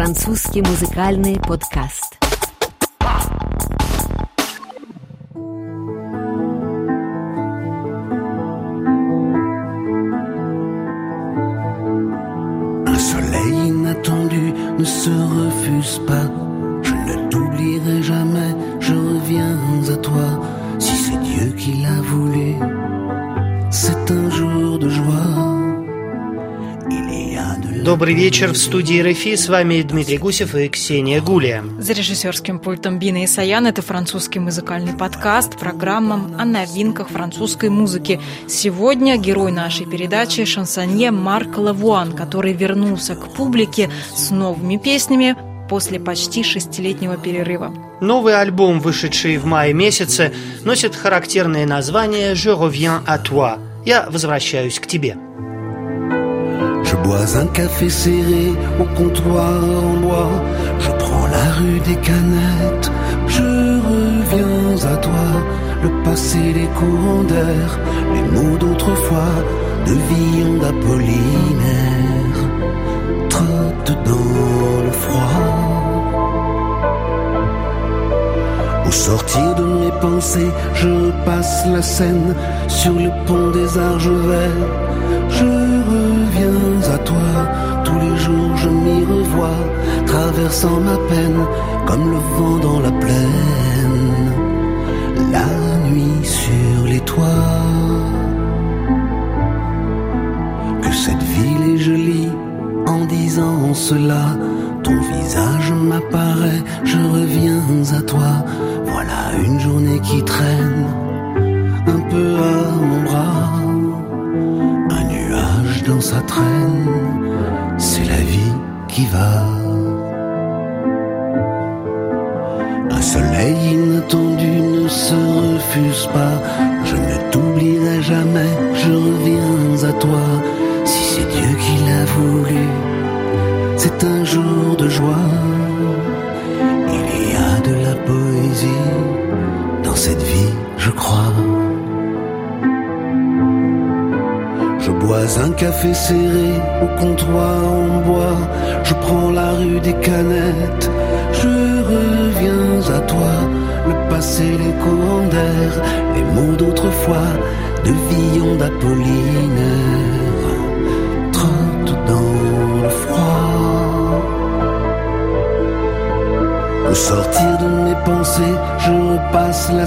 Французский музыкальный подкаст. Добрый вечер в студии РФИ. С вами Дмитрий Гусев и Ксения Гулия. За режиссерским пультом Бина Исаян это французский музыкальный подкаст, программа о новинках французской музыки. Сегодня герой нашей передачи – шансонье Марк Лавуан, который вернулся к публике с новыми песнями после почти шестилетнего перерыва. Новый альбом, вышедший в мае месяце, носит характерное название «Je reviens à toi» – «Я возвращаюсь к тебе». Un café serré au comptoir en bois. Je prends la rue des canettes. Je reviens à toi. Le passé, les courants d'air, les mots d'autrefois, de Villon d'Apollinaire. Trotte dans le froid. Au sortir de mes pensées, je passe la scène sur le pont des Argevets. Je reviens à toi, tous les jours je m'y revois, traversant ma peine comme le vent dans la plaine, la nuit sur les toits. Que cette ville est jolie en disant cela, ton visage m'apparaît, je reviens à toi, voilà une journée qui traîne sa traîne, c'est la vie qui va.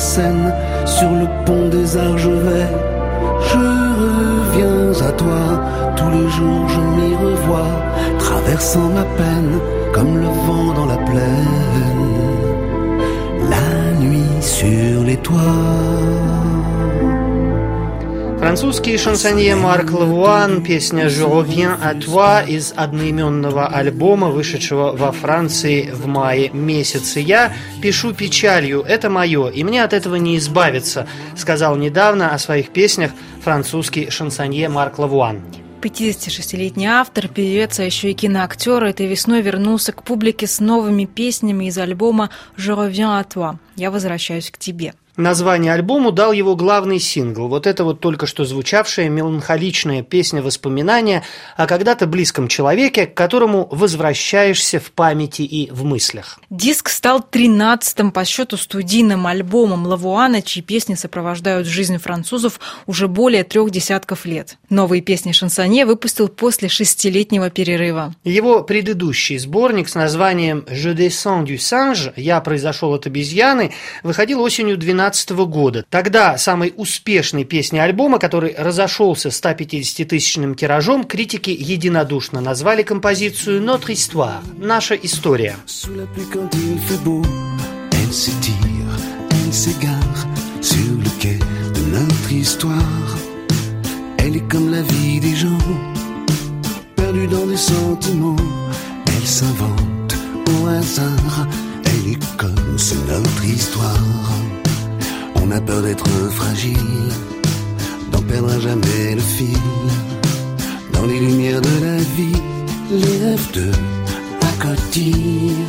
Sur le pont des Argevets. Je reviens à toi, tous les jours je m'y revois, traversant ma peine comme le vent dans la plaine, la nuit sur les toits. Французский шансонье Марк Лавуан, песня «Je reviens à toi» из одноименного альбома, вышедшего во Франции в мае месяце. «Я пишу печалью, это мое, и мне от этого не избавиться», сказал недавно о своих песнях французский шансонье Марк Лавуан. 56-летний автор, певец, а еще и киноактер этой весной вернулся к публике с новыми песнями из альбома «Je reviens à toi» – «Я возвращаюсь к тебе». Название альбому дал его главный сингл. Вот это вот только что звучавшая меланхоличная песня воспоминания о когда-то близком человеке, к которому возвращаешься в памяти и в мыслях. Диск стал тринадцатым по счету студийным альбомом Лавуана, чьи песни сопровождают жизнь французов уже более трех десятков лет. Новые песни Шансонье выпустил после шестилетнего перерыва. Его предыдущий сборник с названием «Je descends du singe» «Я произошел от обезьяны» выходил осенью 12 2012 года. Тогда самой успешной песней альбома, который разошелся 150-тысячным тиражом, критики единодушно назвали композицию «Notre histoire» – «Наша история». Elle est comme la vie des gens, perdue dans des sentiments. Elle s'invente au hasard, elle est comme c'est notre histoire. On a peur d'être fragile, d'en perdre à jamais le fil. Dans les lumières de la vie, les rêves de pacotille,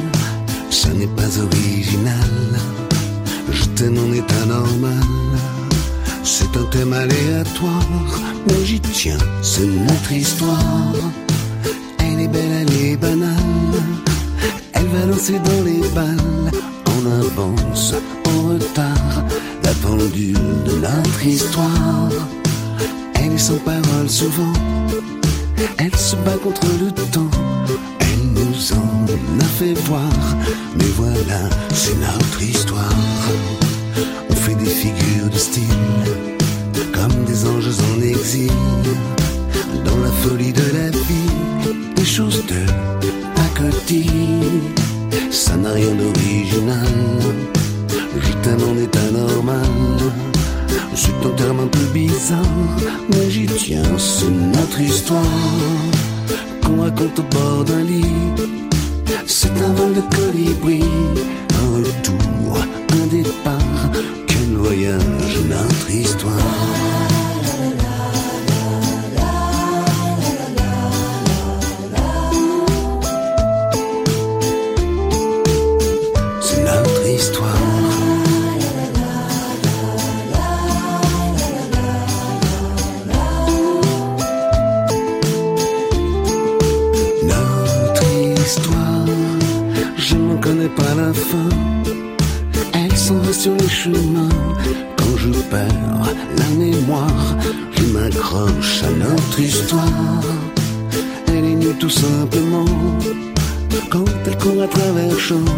ça n'est pas original. Je t'aime en état normal. C'est un thème aléatoire, mais j'y tiens, c'est notre histoire. Elle est belle, elle est banale. va danser dans les balles, en avance, de notre histoire. Elle est sans parole souvent, elle se bat contre le temps, elle nous en a fait voir, mais voilà, c'est notre histoire. On fait des figures de style, comme des anges en exil, dans la folie de la vie, des choses de pacotille, ça n'a rien d'original, juste un état normal. C'est un terme un peu bizarre, mais j'y tiens, c'est notre histoire qu'on raconte au bord d'un lit. C'est un vol de colibri, un retour, un départ, quel voyage notre histoire. Sur. Quand je perds la mémoire, je m'accroche à notre histoire. Elle est nue tout simplement. Quand elle court à travers champs,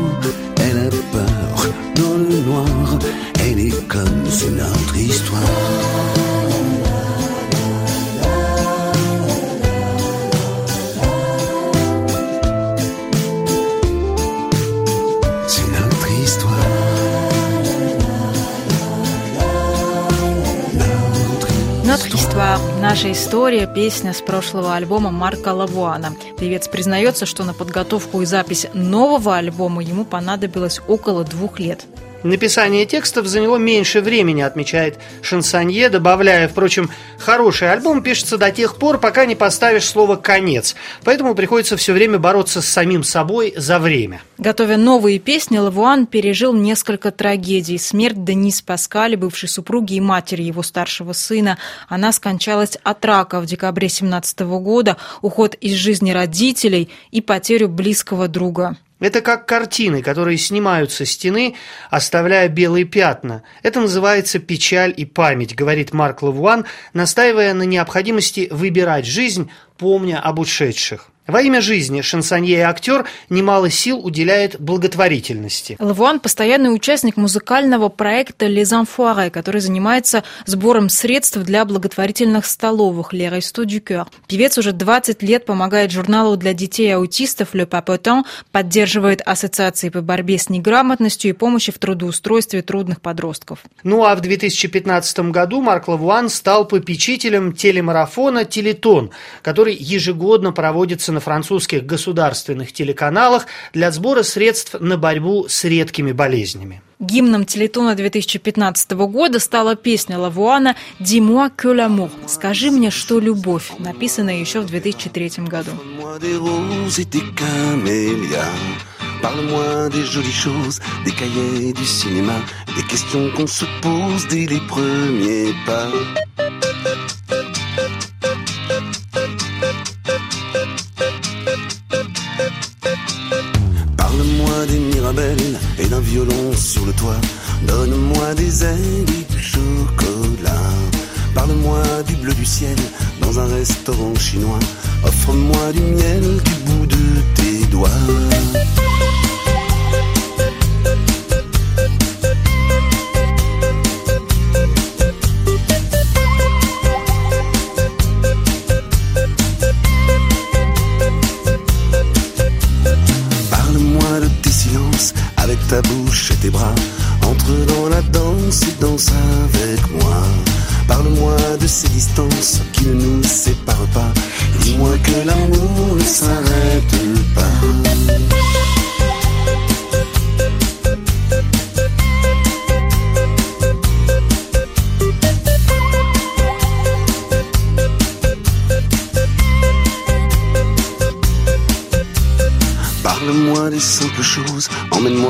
elle a peur dans le noir. Elle est comme c'est notre histoire. Наша история, песня с прошлого альбома Марка Лавуана. Певец признается, что на подготовку и запись нового альбома ему понадобилось около двух лет. Написание текстов заняло меньше времени, отмечает Шансонье, добавляя, впрочем, хороший альбом пишется до тех пор, пока не поставишь слово «конец». Поэтому приходится все время бороться с самим собой за время. Готовя новые песни, Лавуан пережил несколько трагедий. Смерть Денис Паскаль, бывшей супруги и матери его старшего сына. Она скончалась от рака в декабре 17 года, уход из жизни родителей и потерю близкого друга. Это как картины, которые снимают со стены, оставляя белые пятна. Это называется печаль и память, говорит Марк Лавуан, настаивая на необходимости выбирать жизнь, помня об ушедших. Во имя жизни шансонье и актер немало сил уделяет благотворительности. Лавуан – постоянный участник музыкального проекта «Les Enfoirés», который занимается сбором средств для благотворительных столовых «Les Restos du Cœur». Певец уже 20 лет помогает журналу для детей и аутистов «Le Papotin», поддерживает ассоциации по борьбе с неграмотностью и помощи в трудоустройстве трудных подростков. Ну а в 2015 году Марк Лавуан стал попечителем телемарафона «Телетон», который ежегодно проводится на французских государственных телеканалах для сбора средств на борьбу с редкими болезнями. Гимном Телетона 2015 года стала песня Лавуана «Dis-moi que l'amour» – «Скажи мне, что любовь», написанная еще в 2003 году. Parle-moi des roses et des camélias. Parle-moi des jolies choses, des cahiers du cinéma, des questions qu'on se pose dès les premiers pas.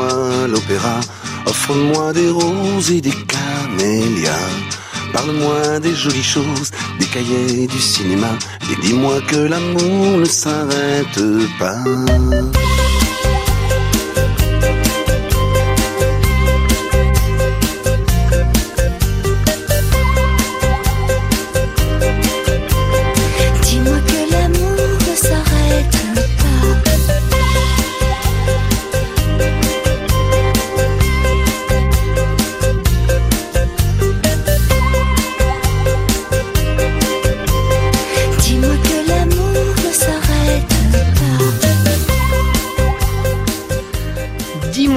À l'opéra, offre-moi des roses et des camélias. Parle-moi des jolies choses, des cahiers du cinéma, et dis-moi que l'amour ne s'arrête pas.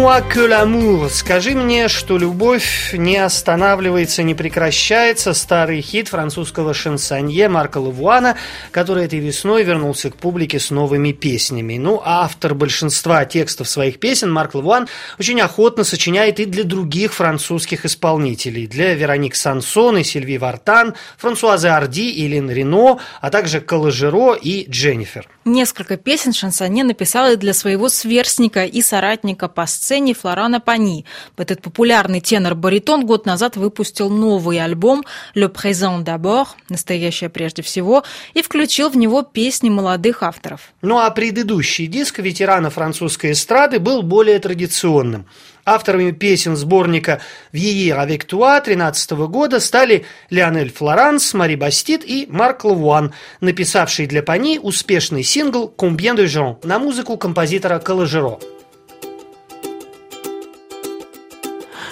Dis-moi que l'amour. Скажи мне, что любовь не останавливается, не прекращается. Старый хит французского шансонье Марка Лавуана, который этой весной вернулся к публике с новыми песнями. Ну, а автор большинства текстов своих песен Марк Лавуан очень охотно сочиняет и для других французских исполнителей. Для Вероник Сансон и Сильви Вартан, Франсуазы Арди и Лин Рено, а также Калажеро и Дженнифер. Несколько песен шансонье написал и для своего сверстника и соратника по сцене Флорана Пани. Этот популярный тенор-баритон год назад выпустил новый альбом «Le Présent d'abord», настоящее прежде всего, и включил в него песни молодых авторов. Ну а предыдущий диск ветерана французской эстрады был более традиционным. Авторами песен сборника «Vieillir avec toi» 13 года стали Леонель Флоранс, Мари Бастит и Марк Лавуан, написавший для Пани успешный сингл «Combien de gens» на музыку композитора Калажеро.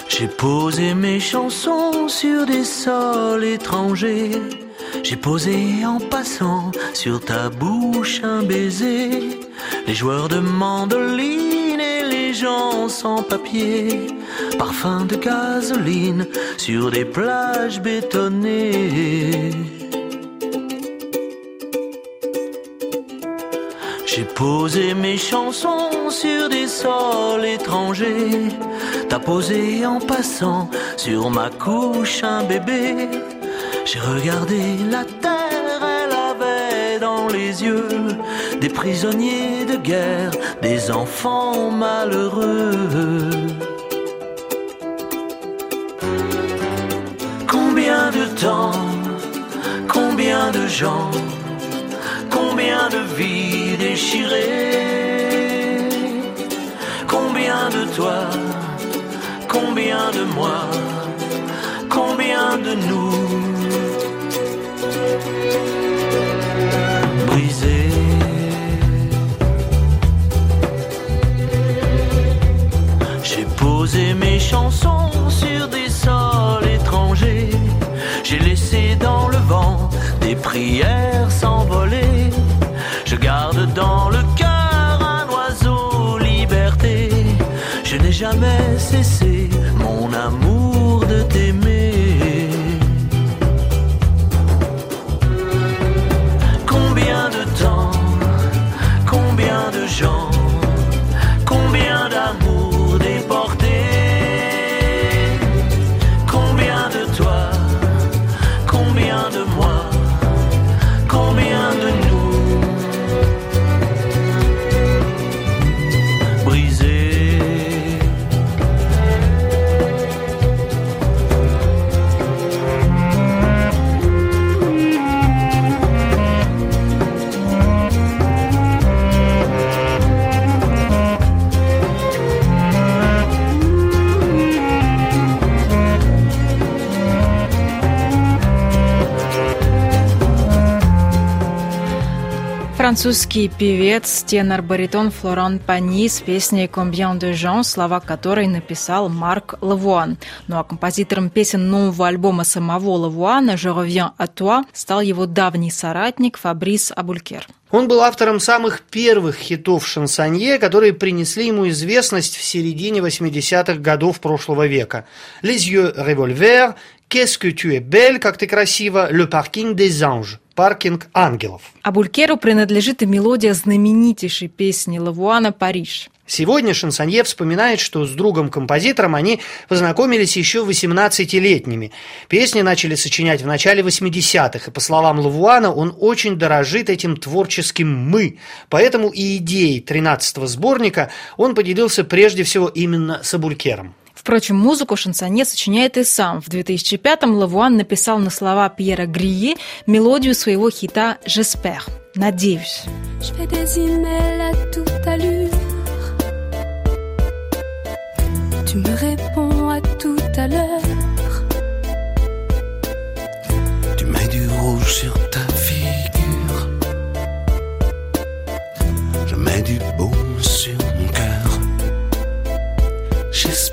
J'ai posé mes chansons sur des sols étrangers. J'ai posé en passant sur ta bouche un baiser. Les joueurs de mandoline sans papier. Parfum de gasoline sur des plages bétonnées. J'ai posé mes chansons sur des sols étrangers. T'as posé en passant sur ma couche un bébé. J'ai regardé la terre, elle avait dans les yeux des prisonniers de guerre, des enfants malheureux. Combien de temps, combien de gens, combien de vies déchirées, combien de toi, combien de moi, combien de nous mes chansons sur des sols étrangers. J'ai laissé dans le vent des prières s'envoler. Je garde dans le cœur un oiseau liberté. Je n'ai jamais cessé, mon amour, de t'aimer. Французский певец, тенор-баритон Флоран Пани с песней «Combien de gens», слова которой написал Марк Лавуан. Ну а композитором песен нового альбома самого Лавуана «Je reviens à toi» стал его давний соратник Фабрис Абулькер. Он был автором самых первых хитов шансонье, которые принесли ему известность в середине 80-х годов прошлого века. «Les yeux revolver», «Qu'est-ce que tu es belle», «Как ты красива», «Le parking des anges», «Паркинг ангелов». Абулькеру принадлежит и мелодия знаменитейшей песни Лавуана «Париж». Сегодня Шансонье вспоминает, что с другом-композитором они познакомились еще 18-летними. Песни начали сочинять в начале 80-х, и, по словам Лавуана, он очень дорожит этим творческим «мы». Поэтому и идеей 13-го сборника он поделился прежде всего именно с Абулькером. Впрочем, музыку шансонье сочиняет и сам. В 2005-м Лавуан написал на слова Пьера Грие мелодию своего хита «J'espère» – «Надеюсь». Tu me réponds à tout à l'heure. Tu mets du rouge sur ta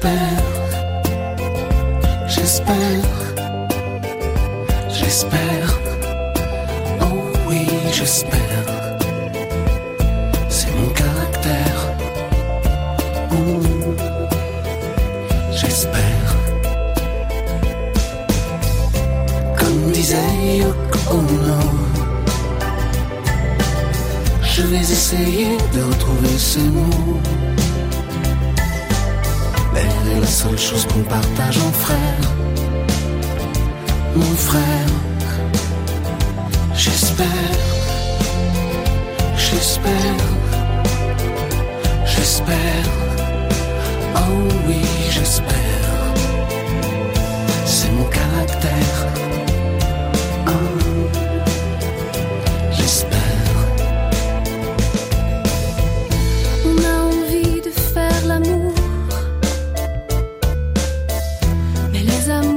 J'espère, j'espère, j'espère. Oh oui, j'espère. C'est mon caractère. J'espère. Comme disait Yoko Ono, je vais essayer de retrouver ces mots. L'air est la seule chose qu'on partage en frère. Mon frère, j'espère, j'espère, j'espère. Oh oui, j'espère. C'est mon caractère. Is a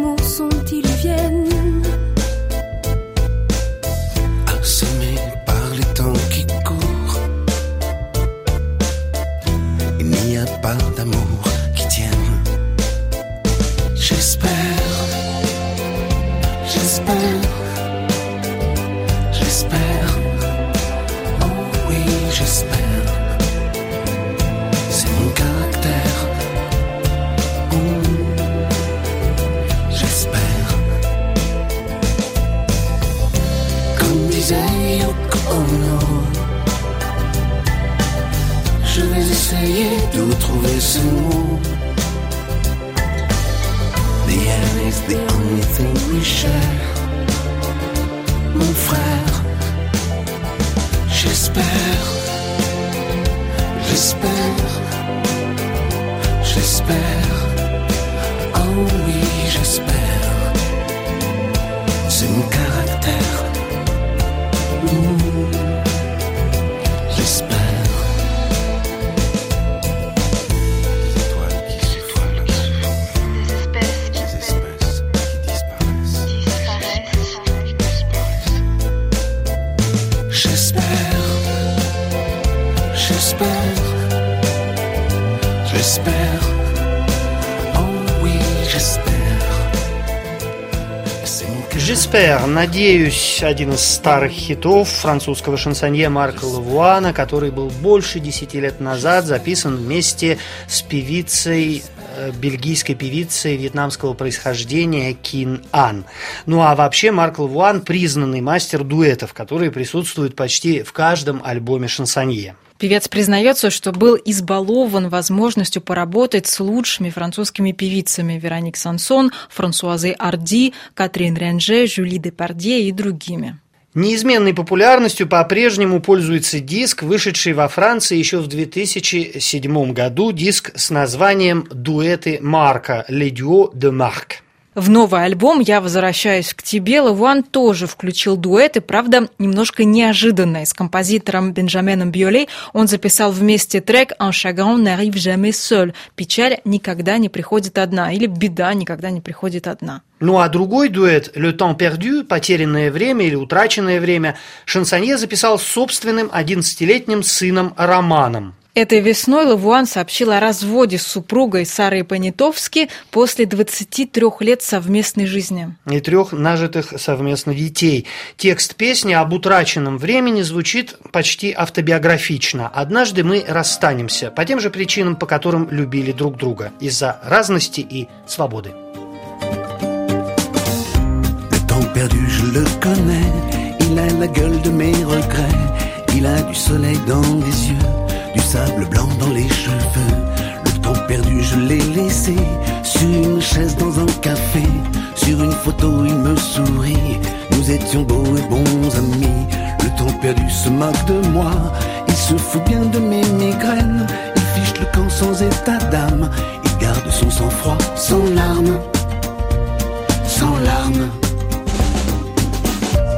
oui, j'espère C'est mon caractère Mmh. J'espère, надеюсь, один из старых хитов французского шансонье Марка Лавуана, который был больше десяти лет назад записан вместе с певицей э, бельгийской певицей вьетнамского происхождения Кин Ан. Ну а вообще Марк Лавуан признанный мастер дуэтов, которые присутствуют почти в каждом альбоме шансонье. Певец признается, что был избалован возможностью поработать с лучшими французскими певицами Вероник Сансон, Франсуазой Арди, Катрин Ренже, Жюли Депардье и другими. Неизменной популярностью по-прежнему пользуется диск, вышедший во Франции еще в 2007 году, диск с названием «Дуэты Марка» «Le Duo de Marc». В новый альбом «Я возвращаюсь к тебе» Лавуан тоже включил дуэты, правда, немножко неожиданные. С композитором Бенджаменом Биолей он записал вместе трек «Un chagrin n'arrive jamais seul» «Печаль никогда не приходит одна» или «Беда никогда не приходит одна». Ну а другой дуэт «Le temps perdu» «Потерянное время» или «Утраченное время» шансонье записал с собственным 11-летним сыном Романом. Этой весной Лавуан сообщил о разводе с супругой Сарой Понятовски после 23 лет совместной жизни. и трех нажитых совместно детей. Текст песни об утраченном времени звучит почти автобиографично. Однажды мы расстанемся по тем же причинам, по которым любили друг друга, из-за разности и свободы. Le temps perdu, je le connais. Il a la gueule de mes regrets. Il a du soleil dans les yeux, du sable blanc dans les cheveux. Le temps perdu, je l'ai laissé sur une chaise dans un café. Sur une photo, il me sourit. Nous étions beaux et bons amis. Le temps perdu se moque de moi. Il se fout bien de mes migraines. Il fiche le camp sans état d'âme. Il garde son sang-froid, sans larmes sans larmes.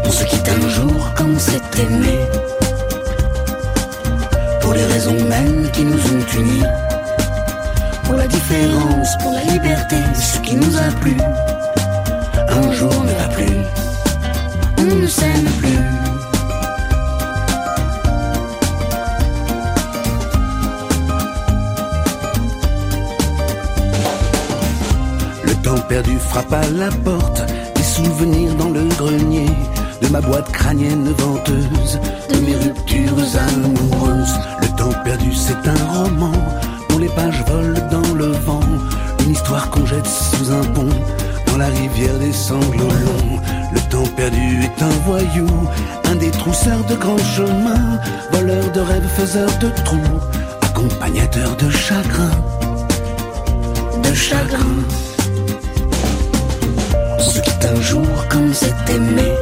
On se quitte un jour comme s'est aimé. Pour les raisons mêmes qui nous ont unis. Pour la différence, pour la liberté, ce qui nous a plu. Un jour ne va plus. On ne s'aime plus. Le temps perdu frappe à la porte, des souvenirs dans le grenier, de ma boîte crânienne venteuse, de mes ruptures amoureuses. Perdu, c'est un roman, dont les pages volent dans le vent, une histoire qu'on jette sous un pont, dans la rivière des sanglots longs. Le temps perdu est un voyou, un des troussards de grands chemins, voleur de de rêve, faiseur de trous, accompagnateur de chagrin, de chagrin. On se quitte un jour comme s'est aimé,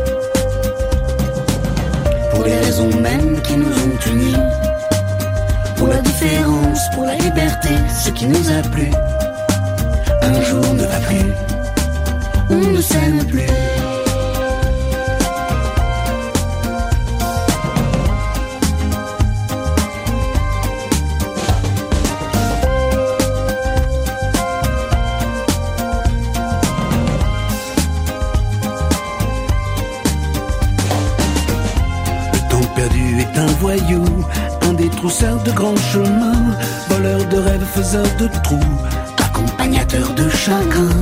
pour les raisons mêmes qui nous ont unis, pour la différence, pour la liberté, ce qui nous a plu. Un jour ne va plus, on ne s'aime plus. accompagnateur de chacun.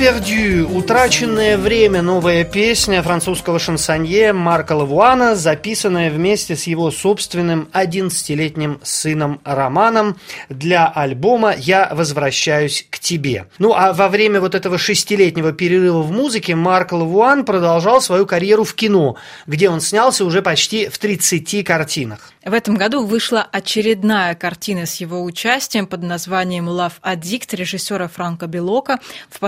Perdu, утраченное время, новая песня французского шансонье Марка Лавуана, записанная вместе с его собственным 11-летним сыном Романом для альбома «Я возвращаюсь к тебе». Ну а во время вот этого шестилетнего перерыва в музыке Марк Лавуан продолжал свою карьеру в кино, где он снялся уже почти в 30 картинах. В этом году вышла очередная картина с его участием под названием «Love Addict» режиссера Франка Белока. В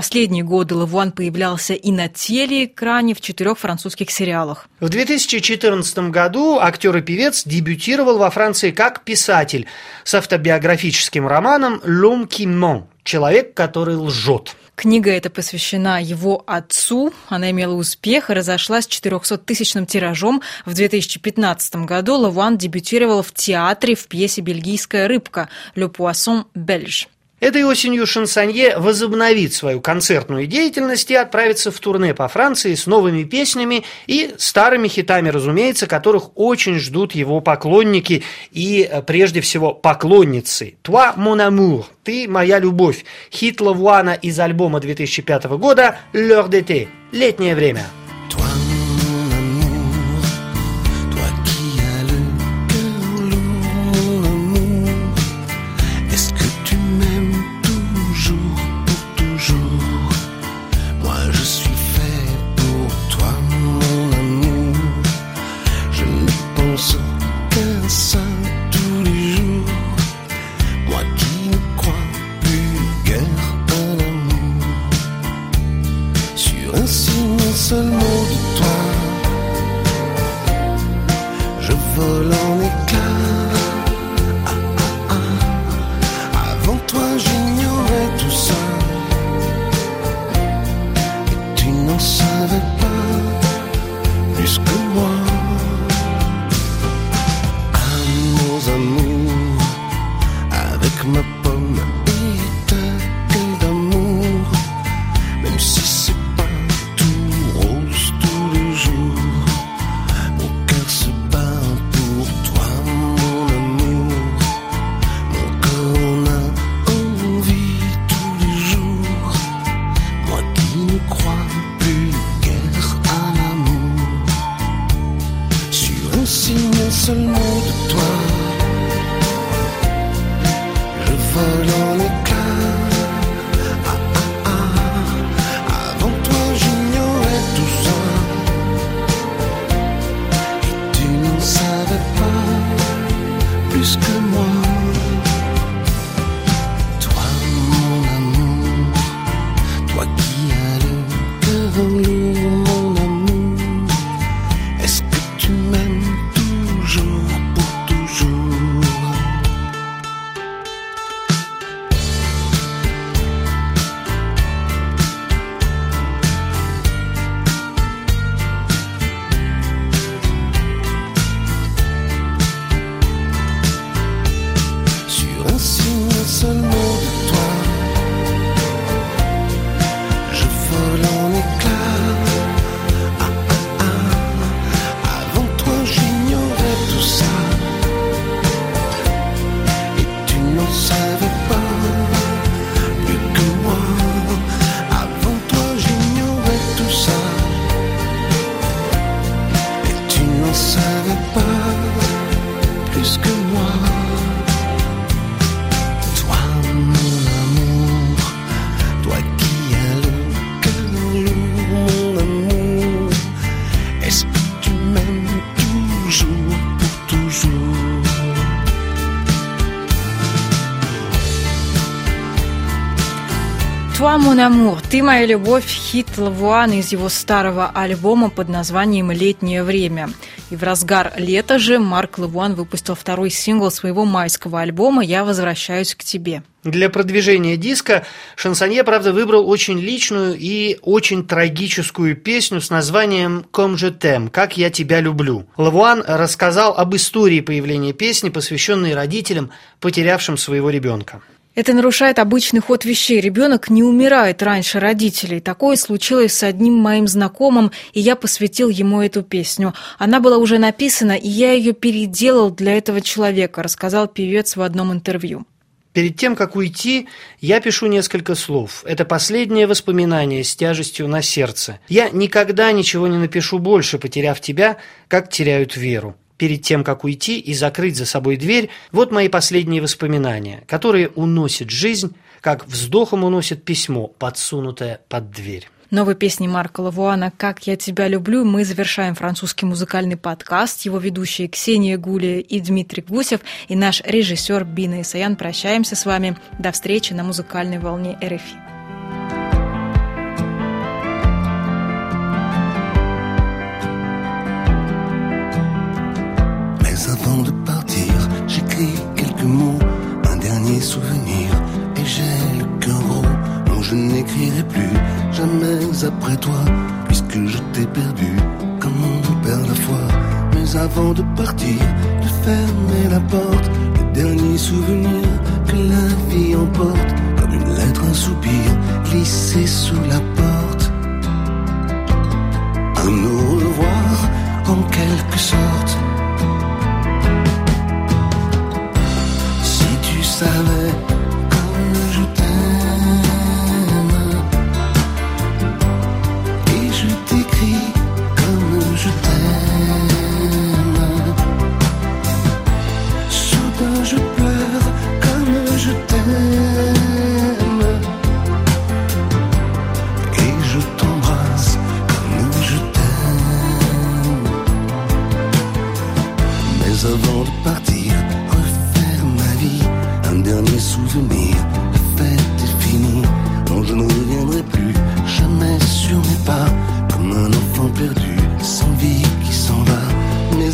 последние годы Лавуан появлялся и на телеэкране в четырех французских сериалах. В 2014 году актер и певец дебютировал во Франции как писатель с автобиографическим романом «L'homme qui ment» – «Человек, который лжет». Книга эта посвящена его отцу. Она имела успех и разошлась 400-тысячным тиражом. В 2015 году Лавуан дебютировал в театре в пьесе «Бельгийская рыбка» «Le Poisson Belge». Этой осенью Шансонье возобновит свою концертную деятельность и отправится в турне по Франции с новыми песнями и старыми хитами, разумеется, которых очень ждут его поклонники и, э, прежде всего, поклонницы. «Toi, mon amour» – «Ты, моя любовь» – хит Лавуана из альбома 2005 года «L'heure d'été» – «Летнее время». «Toi, mon amour», «Ты моя любовь» – хит Лавуана из его старого альбома под названием «Летнее время». И в разгар лета же Марк Лавуан выпустил второй сингл своего майского альбома «Я возвращаюсь к тебе». Для продвижения диска Шансонье, правда, выбрал очень личную и очень трагическую песню с названием «Comme je t'aime» – «Как я тебя люблю». Лавуан рассказал об истории появления песни, посвященной родителям, потерявшим своего ребенка. Это нарушает обычный ход вещей. Ребенок не умирает раньше родителей. Такое случилось с одним моим знакомым, и я посвятил ему эту песню. Она была уже написана, и я ее переделал для этого человека, рассказал певец в одном интервью. Перед тем, как уйти, я пишу несколько слов. Это последнее воспоминание с тяжестью на сердце. Я никогда ничего не напишу больше, потеряв тебя, как теряют веру перед тем, как уйти и закрыть за собой дверь, вот мои последние воспоминания, которые уносят жизнь, как вздохом уносит письмо, подсунутое под дверь. Новой песней Марка Лавуана «Как я тебя люблю» мы завершаем французский музыкальный подкаст. Его ведущие Ксения Гулия и Дмитрий Гусев и наш режиссер Бина Исаян. Прощаемся с вами. До встречи на музыкальной волне РФИ. Un dernier souvenir, et j'ai le cœur gros. Je n'écrirai plus jamais après toi, puisque je t'ai perdu, comme on perd la foi. Mais avant de partir, de fermer la porte, le dernier souvenir que la vie emporte, comme une lettre, un soupir, glissé sous la porte. Un au revoir, en quelque sorte. silent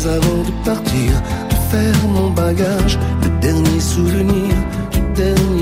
avant de partir, de faire mon bagage, le dernier souvenir du dernier